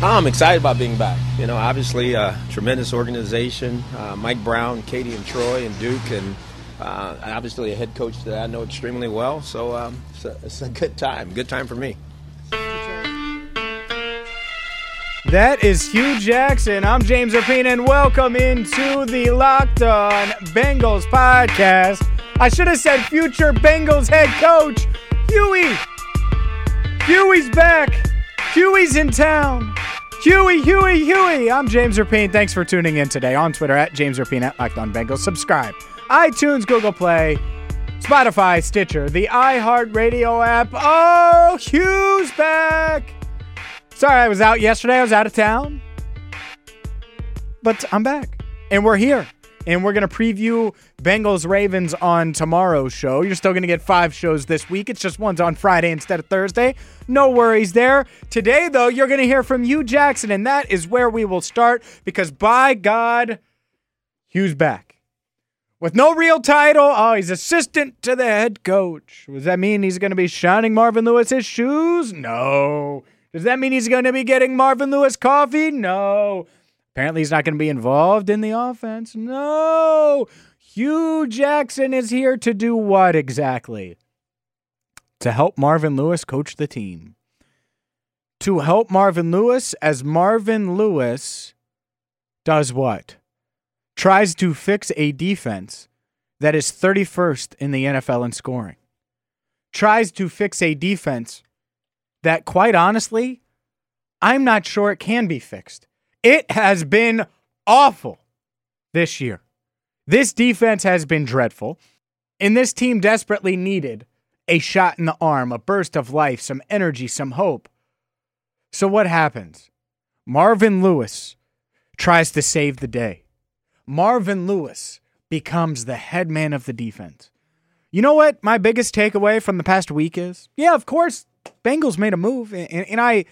I'm excited about being back. You know, obviously, a uh, tremendous organization. Uh, Mike Brown, Katie, and Troy, and Duke, and uh, obviously a head coach that I know extremely well. So um, it's, a, it's a good time. Good time for me. That is Hue Jackson. I'm James Rapien, and welcome into the Locked On Bengals podcast. I should have said future Bengals head coach, Huey. Huey's back. Huey's in town. Huey, Huey, Huey. I'm James Rapien. Thanks for tuning in today on Twitter at James Rapien at Bengals. Subscribe. iTunes, Google Play, Spotify, Stitcher, the iHeartRadio app. Oh, Hue's back. Sorry, I was out yesterday. I was out of town. But I'm back. And we're here. And we're going to preview Bengals Ravens on tomorrow's show. You're still going to get five shows this week. It's just one's on Friday instead of Thursday. No worries there. Today, though, you're going to hear from Hue Jackson. And that is where we will start because by God, Hue's back. With no real title. Oh, he's assistant to the head coach. Does that mean he's going to be shining Marvin Lewis's shoes? No. Does that mean he's going to be getting Marvin Lewis coffee? No. Apparently, he's not going to be involved in the offense. No. Hue Jackson is here to do what exactly? To help Marvin Lewis coach the team. To help Marvin Lewis as Marvin Lewis does what? Tries to fix a defense that is 31st in the NFL in scoring. Tries to fix a defense that, quite honestly, I'm not sure it can be fixed. It has been awful this year. This defense has been dreadful, and this team desperately needed a shot in the arm, a burst of life, some energy, some hope. So, what happens? Marvin Lewis tries to save the day. Marvin Lewis becomes the head man of the defense. You know what my biggest takeaway from the past week is? Yeah, of course, Bengals made a move, and, and I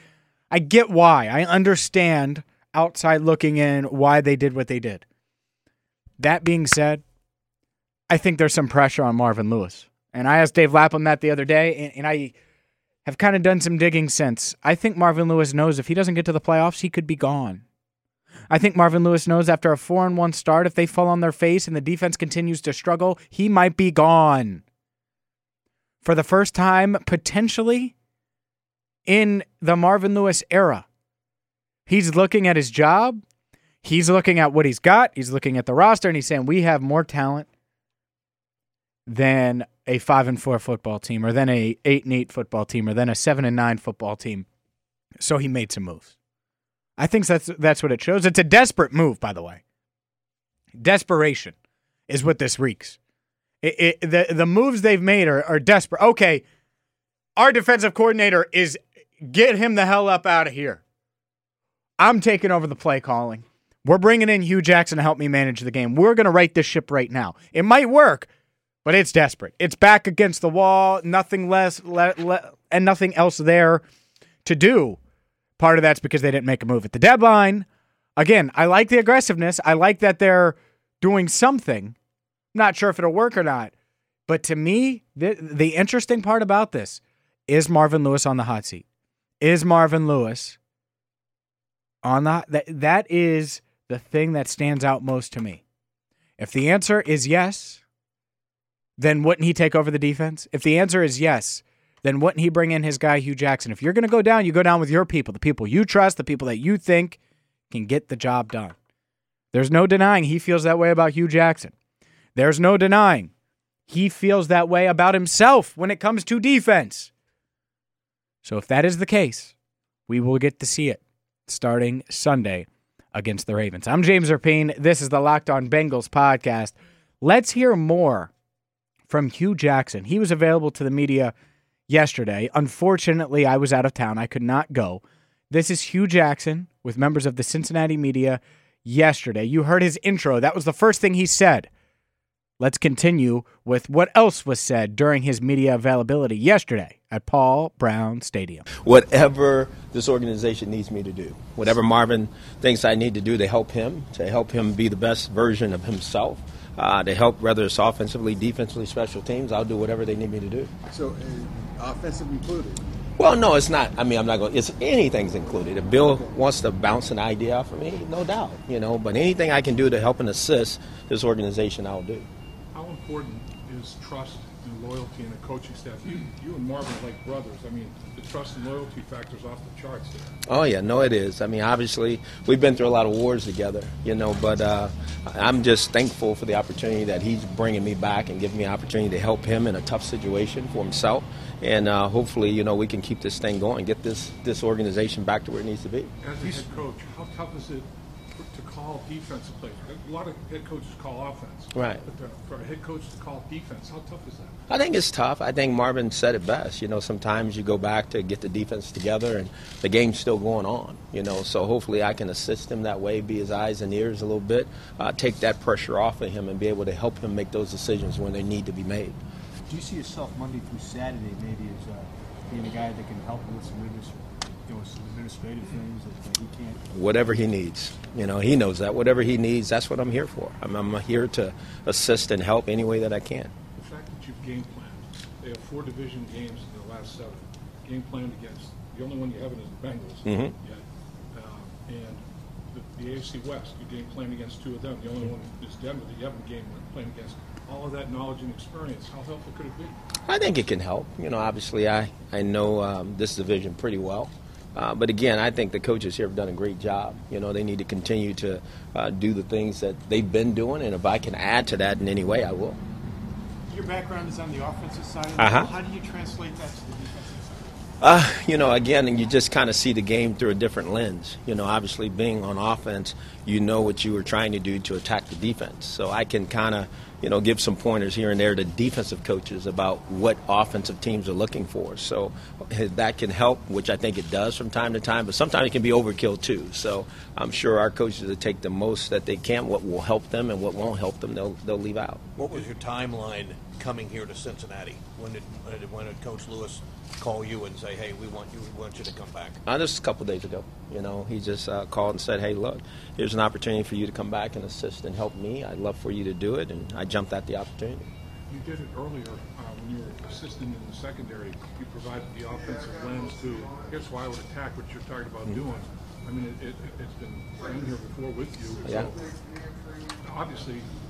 I get why. I understand outside looking in why they did what they did. That being said, I think there's some pressure on Marvin Lewis. And I asked Dave Lapham that the other day, and, and I have kind of done some digging since. I think Marvin Lewis knows if he doesn't get to the playoffs, he could be gone. I think Marvin Lewis knows after a 4 and 1 start, if they fall on their face and the defense continues to struggle, he might be gone. For the first time, potentially, in the Marvin Lewis era. He's looking at his job, he's looking at what he's got, he's looking at the roster, and he's saying, We have more talent than a five and four football team, or than a eight and eight football team, or than a seven and nine football team. So he made some moves. I think that's that's what it shows. It's a desperate move, by the way. Desperation is what this reeks. It, it, the the moves they've made are, are desperate. Okay, our defensive coordinator is Get him the hell up out of here. I'm taking over the play calling. We're bringing in Hue Jackson to help me manage the game. We're going to right this ship right now. It might work, but it's desperate. It's back against the wall, nothing less, le, le, and nothing else there to do. Part of that's because they didn't make a move at the deadline. Again, I like the aggressiveness. I like that they're doing something. I'm Not sure if it'll work or not. But to me, the, the interesting part about this is Marvin Lewis on the hot seat is Marvin Lewis on the that that is the thing that stands out most to me. If the answer is yes, then wouldn't he take over the defense? If the answer is yes, then wouldn't he bring in his guy Hue Jackson? If you're going to go down, you go down with your people, the people you trust, the people that you think can get the job done. There's no denying he feels that way about Hue Jackson. There's no denying he feels that way about himself when it comes to defense. So if that is the case, we will get to see it starting Sunday against the Ravens. I'm James Rapien. This is the Locked On Bengals podcast. Let's hear more from Hue Jackson. He was available to the media yesterday. Unfortunately, I was out of town. I could not go. This is Hue Jackson with members of the Cincinnati media yesterday. You heard his intro. That was the first thing he said. Let's continue with what else was said during his media availability yesterday at Paul Brown Stadium. Whatever this organization needs me to do, whatever Marvin thinks I need to do to help him, to help him be the best version of himself, uh, to help whether it's offensively, defensively, special teams, I'll do whatever they need me to do. So, uh, offensive included. Well, no, it's not. I mean, I'm not going. It's anything's included. If Bill wants to bounce an idea off of me, no doubt, you know. But anything I can do to help and assist this organization, I'll do. How important is trust and loyalty in a coaching staff? You, you and Marvin are like brothers. I mean, the trust and loyalty factors off the charts there. Oh yeah, no, it is. I mean, obviously, we've been through a lot of wars together, you know. But uh, I'm just thankful for the opportunity that he's bringing me back and giving me an opportunity to help him in a tough situation for himself. And uh, hopefully, you know, we can keep this thing going, get this this organization back to where it needs to be. As a head coach, how tough is it call defensive plays? A lot of head coaches call offense. Right. But to, for a head coach to call defense, how tough is that? I think it's tough. I think Marvin said it best. You know, sometimes you go back to get the defense together and the game's still going on, you know. So hopefully I can assist him that way, be his eyes and ears a little bit, uh, take that pressure off of him and be able to help him make those decisions when they need to be made. Do you see yourself Monday through Saturday maybe as uh, being a guy that can help with some, you know, some administrative things that, he can't? Whatever he needs. You know, he knows that. Whatever he needs, that's what I'm here for. I'm, I'm here to assist and help any way that I can. The fact that you've game planned, they have four division games in the last seven. Game planned against, the only one you haven't is the Bengals Mhm. yet. Uh, and the, the AFC West, you game planned against two of them. The only one is Denver that you haven't game planned against all of that knowledge and experience, how helpful could it be? I think it can help. You know, obviously, I, I know um, this division pretty well. Uh, but again, I think the coaches here have done a great job. You know, they need to continue to uh, do the things that they've been doing, and if I can add to that in any way, I will. Your background is on the offensive side. Of Uh-huh. How do you translate that to the defensive side? Uh, you know, again, you just kind of see the game through a different lens. You know, obviously, being on offense, you know what you were trying to do to attack the defense. So I can kind of, you know, give some pointers here and there to defensive coaches about what offensive teams are looking for. So eh, that can help, which I think it does from time to time, but sometimes it can be overkill too. So I'm sure our coaches will take the most that they can, what will help them and what won't help them, they'll, they'll leave out. What was your timeline coming here to Cincinnati? When did when did, when did Coach Lewis call you and say, "Hey, we want you, we want you to come back"? Uh, just a couple days ago, you know, he just uh, called and said, "Hey, look, here's an opportunity for you to come back and assist and help me. I'd love for you to do it," and I jumped at the opportunity. You did it earlier uh, when you were assisting in the secondary. You provided the offensive lens to, here's why I would attack what you're talking about Mm-hmm. doing. I mean, it, it, it's been been here before with you. Yeah. So obviously, it, it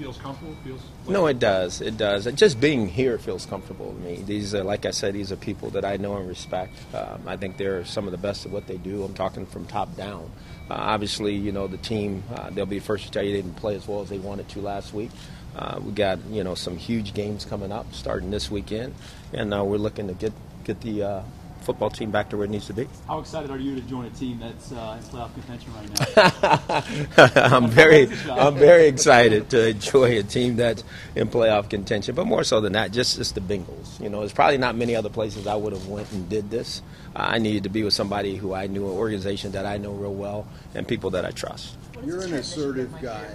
feels comfortable. Feels No, it does. It does. Just being here feels comfortable to me. These are, like I said, these are people that I know and respect. Um, I think they're some of the best at what they do. I'm talking from top down. Uh, obviously, you know, the team, uh, they'll be the first to tell you they didn't play as well as they wanted to last week. Uh, we got, you know, some huge games coming up starting this weekend, and uh, we're looking to get, get the uh, football team back to where it needs to be. How excited are you to join a team that's uh, in playoff contention right now? I'm very, I'm very excited to enjoy a team that's in playoff contention. But more so than that, just just the Bengals. You know, there's probably not many other places I would have went and did this. Uh, I needed to be with somebody who I knew, an organization that I know real well, and people that I trust. You're an assertive guy.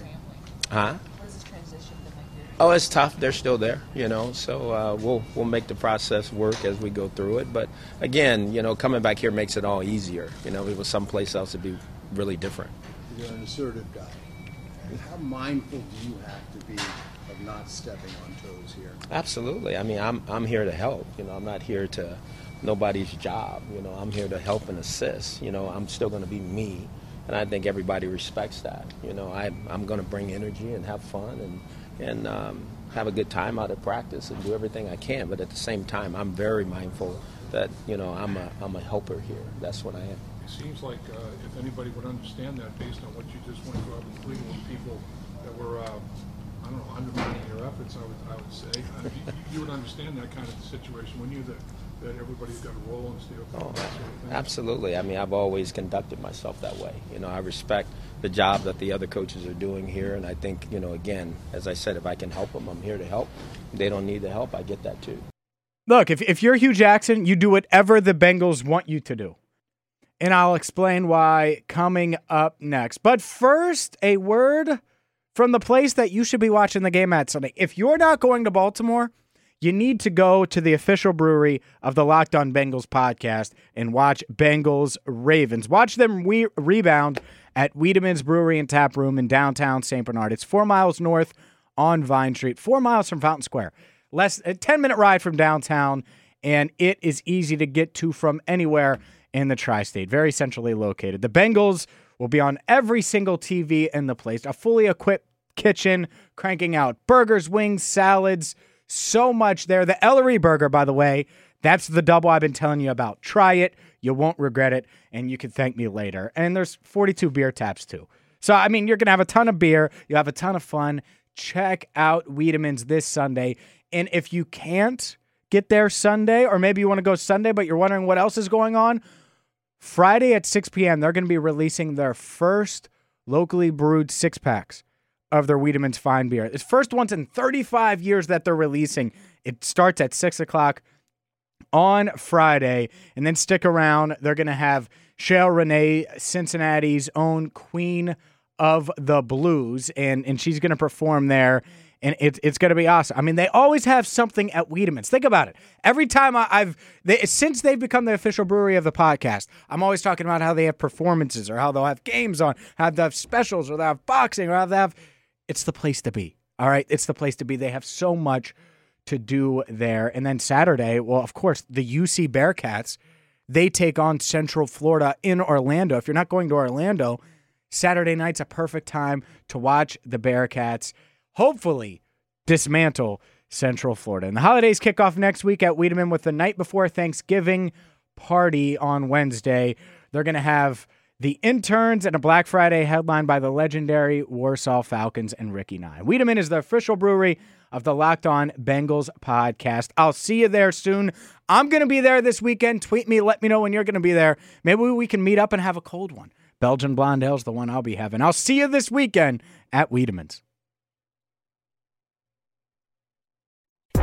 Huh? What is this transition been like? Oh, it's tough. They're still there, you know. So uh, we'll we'll make the process work as we go through it. But again, you know, coming back here makes it all easier. You know, if it was someplace else, it'd be really different. You're an assertive guy. And how mindful do you have to be of not stepping on toes here? Absolutely. I mean, I'm I'm here to help. You know, I'm not here to nobody's job. You know, I'm here to help and assist. You know, I'm still going to be me, and I think everybody respects that. You know, I I'm going to bring energy and have fun and and um, have a good time out of practice and do everything I can. But at the same time, I'm very mindful that you know I'm a I'm a helper here. That's what I am. It seems like uh, if anybody would understand that based on what you just went through out in Cleveland, people that were, uh, I don't know, undermining your efforts, I would, I would say, you, you would understand that kind of situation, wouldn't you, that, that everybody's got a role in up Oh, sort of absolutely. I mean, I've always conducted myself that way. You know, I respect the job that the other coaches are doing here, and I think, you know, again, as I said, if I can help them, I'm here to help. If they don't need the help, I get that too. Look, if, if you're Hue Jackson, you do whatever the Bengals want you to do. and I'll explain why coming up next. But first, a word from the place that you should be watching the game at Sunday. If you're not going to Baltimore, you need to go to the official brewery of the Locked On Bengals podcast and watch Bengals Ravens. Watch them we- rebound at Wiedemann's Brewery and Tap Room in downtown St. Bernard. It's four miles north on Vine Street, four miles from Fountain Square, less a 10 minute ride from downtown, and it is easy to get to from anywhere in the tri state, very centrally located. The Bengals will be on every single TV in the place, a fully equipped kitchen, cranking out burgers, wings, salads, so much there. The Ellery burger, by the way, that's the double I've been telling you about. Try it. You won't regret it, and you can thank me later. And there's 42 beer taps too. So, I mean, you're going to have a ton of beer. You have a ton of fun. Check out Wiedemann's this Sunday. And if you can't get there Sunday, or maybe you want to go Sunday, but you're wondering what else is going on, Friday at 6 p.m., they're going to be releasing their first locally brewed six packs of their Wiedemann's Fine beer. It's first once in 35 years that they're releasing. It starts at 6 o'clock on Friday, and then stick around. They're going to have Sheryl Renee, Cincinnati's own queen of the blues, and, and she's going to perform there and it's it's going to be awesome. I mean, they always have something at Wiedemann's. Think about it. Every time I, have since they've become the official brewery of the podcast, I'm always talking about how they have performances or how they'll have games on, how they have specials or they have boxing or how they have. It's the place to be. All right, it's the place to be. They have so much to do there. And then Saturday, well, of course, the UC Bearcats. They take on Central Florida in Orlando. If you're not going to Orlando, Saturday night's a perfect time to watch the Bearcats hopefully dismantle Central Florida. And the holidays kick off next week at Wiedemann with the night before Thanksgiving party on Wednesday. They're going to have the interns and a Black Friday headline by the legendary Warsaw Falcons and Ricky Nye. Wiedemann is the official brewery of the Locked On Bengals podcast. I'll see you there soon. I'm going to be there this weekend. Tweet me, let me know when you're going to be there. Maybe we can meet up and have a cold one. Belgian Blonde Ale's the one I'll be having. I'll see you this weekend at Wiedemann's.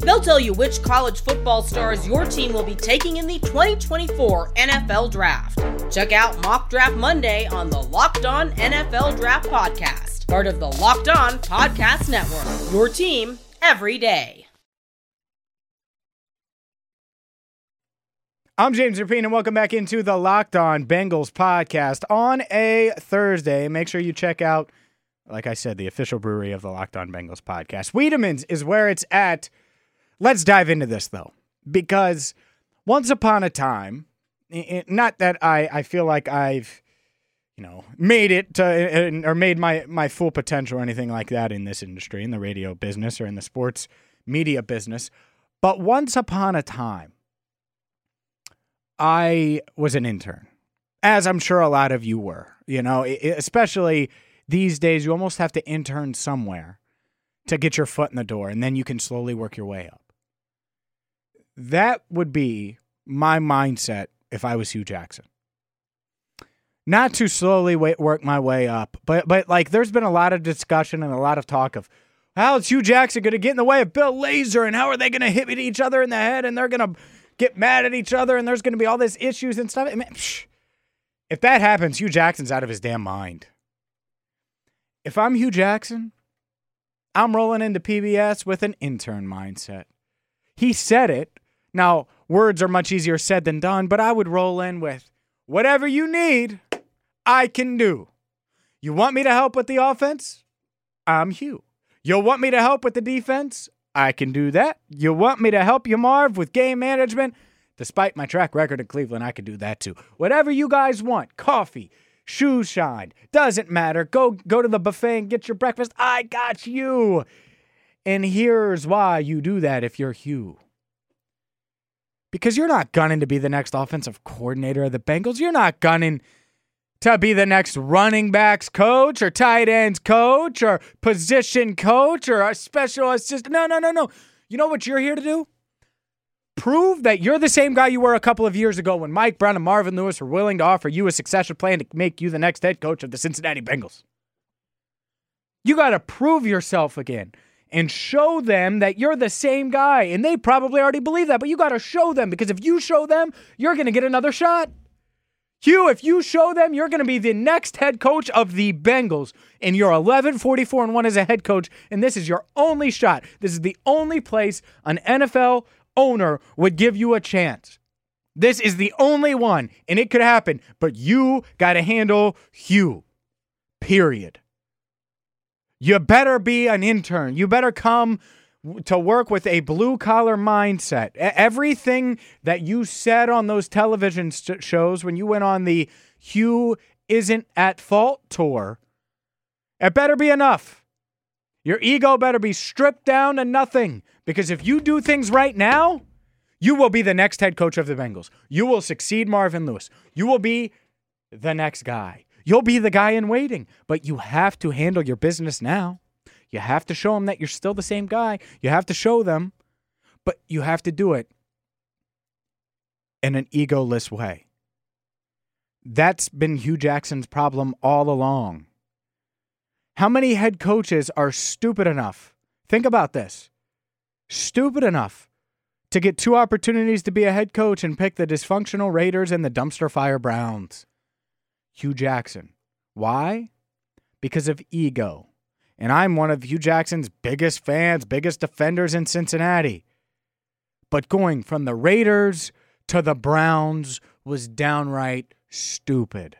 They'll tell you which college football stars your team will be taking in the 2024 NFL Draft. Check out Mock Draft Monday on the Locked On NFL Draft Podcast part of the Locked On Podcast Network. Your team every day. I'm James Rapien, and welcome back into the Locked On Bengals podcast on a Thursday. Make sure you check out, like I said, the official brewery of the Locked On Bengals podcast. Wiedemann's is where it's at. Let's dive into this, though, because once upon a time, not that I, I feel like I've you know, made it to, or made my my full potential or anything like that in this industry, in the radio business or in the sports media business. But once upon a time, I was an intern, as I'm sure a lot of you were. You know, especially these days, you almost have to intern somewhere to get your foot in the door, and then you can slowly work your way up. That would be my mindset if I was Hue Jackson not to slowly work my way up, but but like there's been a lot of discussion and a lot of talk of how is Hue Jackson going to get in the way of Bill Lazor and how are they going to hit each other in the head and they're going to get mad at each other and there's going to be all these issues and stuff. I mean, psh, if that happens, Hue Jackson's out of his damn mind. If I'm Hue Jackson, I'm rolling into PBS with an intern mindset. He said it. Now, words are much easier said than done, but I would roll in with whatever you need. I can do. You want me to help with the offense? I'm Hugh. You'll want me to help with the defense? I can do that. You want me to help you, Marv, with game management? Despite my track record in Cleveland, I can do that too. Whatever you guys want, coffee, shoe shine, doesn't matter. Go go to the buffet and get your breakfast. I got you. And here's why you do that if you're Hue. Because you're not gunning to be the next offensive coordinator of the Bengals. You're not gunning to be the next running backs coach or tight ends coach or position coach or a special assistant. No, no, no, no. You know what you're here to do? prove that you're the same guy you were a couple of years ago when Mike Brown and Marvin Lewis were willing to offer you a succession plan to make you the next head coach of the Cincinnati Bengals. You got to prove yourself again and show them that you're the same guy. And they probably already believe that, but you got to show them because if you show them, you're going to get another shot. Hue, if you show them you're going to be the next head coach of the Bengals and you're 11 44 and 1 as a head coach and this is your only shot. This is the only place an NFL owner would give you a chance. This is the only one and it could happen, but you got to handle Hugh. Period. You better be an intern. You better come to work with a blue collar mindset. Everything that you said on those television shows when you went on the Hue isn't at fault tour, it better be enough. Your ego better be stripped down to nothing because if you do things right now, you will be the next head coach of the Bengals. You will succeed Marvin Lewis. You will be the next guy. You'll be the guy in waiting, but you have to handle your business now. You have to show them that you're still the same guy. You have to show them, but you have to do it in an egoless way. That's been Hue Jackson's problem all along. How many head coaches are stupid enough? Think about this. Stupid enough to get two opportunities to be a head coach and pick the dysfunctional Raiders and the dumpster fire Browns. Hue Jackson. Why? Because of ego and I'm one of Hue Jackson's biggest fans, biggest defenders in Cincinnati. But going from the Raiders to the Browns was downright stupid.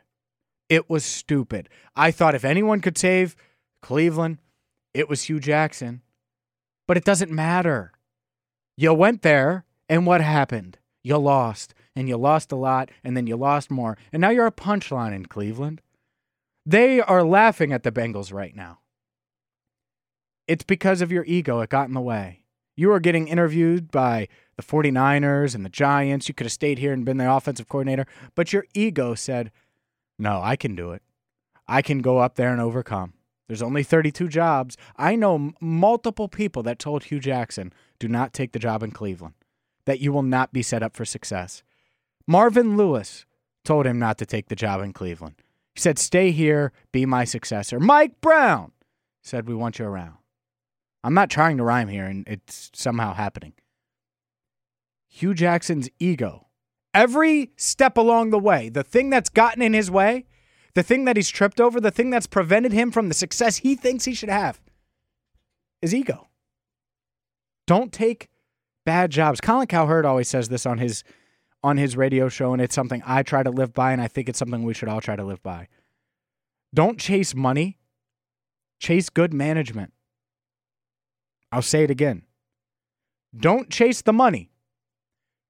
It was stupid. I thought if anyone could save Cleveland, it was Hue Jackson. But it doesn't matter. You went there, and what happened? You lost, and you lost a lot, and then you lost more. And now you're a punchline in Cleveland. They are laughing at the Bengals right now. It's because of your ego. It got in the way. You were getting interviewed by the 49ers and the Giants. You could have stayed here and been the offensive coordinator, but your ego said, No, I can do it. I can go up there and overcome. There's only 32 jobs. I know multiple people that told Hue Jackson, do not take the job in Cleveland, that you will not be set up for success. Marvin Lewis told him not to take the job in Cleveland. He said, stay here, be my successor. Mike Brown said, we want you around. I'm not trying to rhyme here, and it's somehow happening. Hue Jackson's ego. Every step along the way, the thing that's gotten in his way, the thing that he's tripped over, the thing that's prevented him from the success he thinks he should have, is ego. Don't take bad jobs. Colin Cowherd always says this on his on his radio show, and it's something I try to live by, and I think it's something we should all try to live by. Don't chase money, chase good management. I'll say it again. Don't chase the money.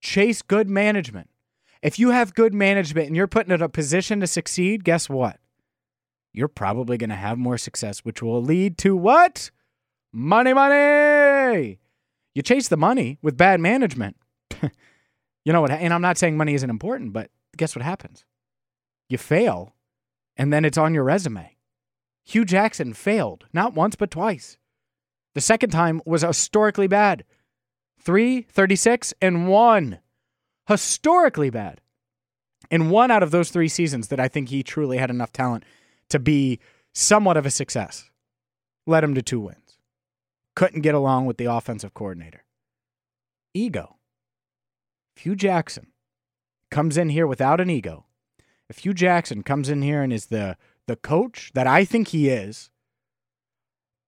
Chase good management. If you have good management and you're put in a position to succeed, guess what? You're probably going to have more success, which will lead to what? Money, money. You chase the money with bad management. you know what? And I'm not saying money isn't important, but guess what happens? You fail, and then it's on your resume. Hue Jackson failed, not once, but twice. The second time was historically bad. 3, 36, and 1. Historically bad. In one out of those three seasons that I think he truly had enough talent to be somewhat of a success. Led him to two wins. Couldn't get along with the offensive coordinator. Ego. Hue Jackson comes in here without an ego, if Hue Jackson comes in here and is the the coach that I think he is,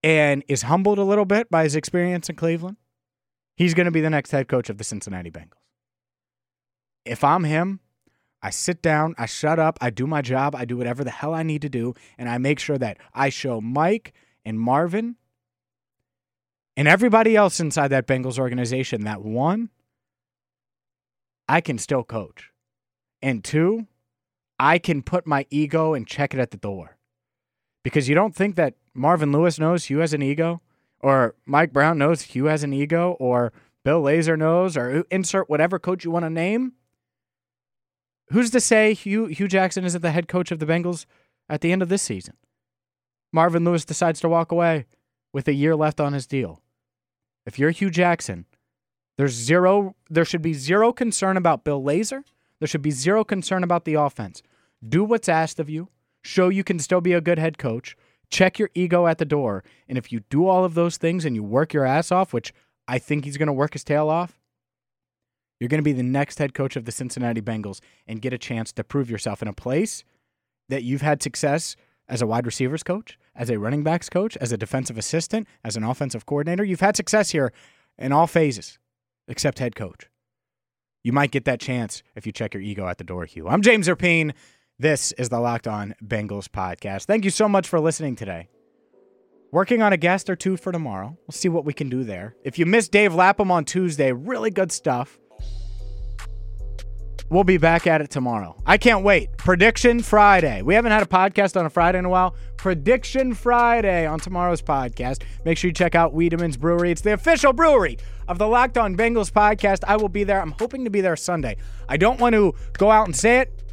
and is humbled a little bit by his experience in Cleveland, he's going to be the next head coach of the Cincinnati Bengals. If I'm him, I sit down, I shut up, I do my job, I do whatever the hell I need to do, and I make sure that I show Mike and Marvin and everybody else inside that Bengals organization that one, I can still coach. And two, I can put my ego and check it at the door. Because you don't think that Marvin Lewis knows Hue has an ego, or Mike Brown knows Hue has an ego, or Bill Lazor knows, or insert whatever coach you want to name. Who's to say Hue, Hue Jackson isn't the head coach of the Bengals at the end of this season? Marvin Lewis decides to walk away with a year left on his deal. If you're Hue Jackson, There's zero, there should be zero concern about Bill Lazor. There should be zero concern about the offense. Do what's asked of you, show you can still be a good head coach, check your ego at the door. And if you do all of those things and you work your ass off, which I think he's going to work his tail off, you're going to be the next head coach of the Cincinnati Bengals and get a chance to prove yourself in a place that you've had success as a wide receivers coach, as a running backs coach, as a defensive assistant, as an offensive coordinator. You've had success here in all phases except head coach. You might get that chance if you check your ego at the door, Hue. I'm James Rapien. This is the Locked On Bengals podcast. Thank you so much for listening today. Working on a guest or two for tomorrow. We'll see what we can do there. If you missed Dave Lapham on Tuesday, really good stuff. We'll be back at it tomorrow. I can't wait. Prediction Friday. We haven't had a podcast on a Friday in a while. Prediction Friday on tomorrow's podcast. Make sure you check out Wiedemann's Brewery. It's the official brewery of the Locked On Bengals podcast. I will be there. I'm hoping to be there Sunday. I don't want to go out and say it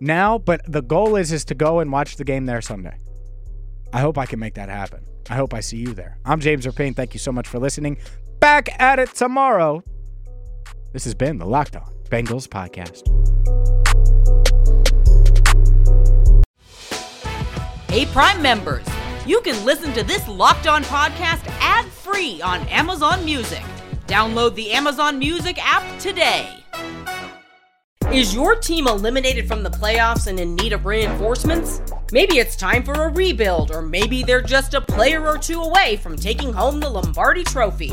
now, but the goal is is to go and watch the game there Sunday. I hope I can make that happen. I hope I see you there. I'm James Rapien. Thank you so much for listening. Back at it tomorrow. This has been the Locked On Bengals podcast. Hey, Prime members, you can listen to this Locked On podcast ad free on Amazon Music. Download the Amazon Music app today. Is your team eliminated from the playoffs and in need of reinforcements? Maybe it's time for a rebuild, or maybe they're just a player or two away from taking home the Lombardi Trophy.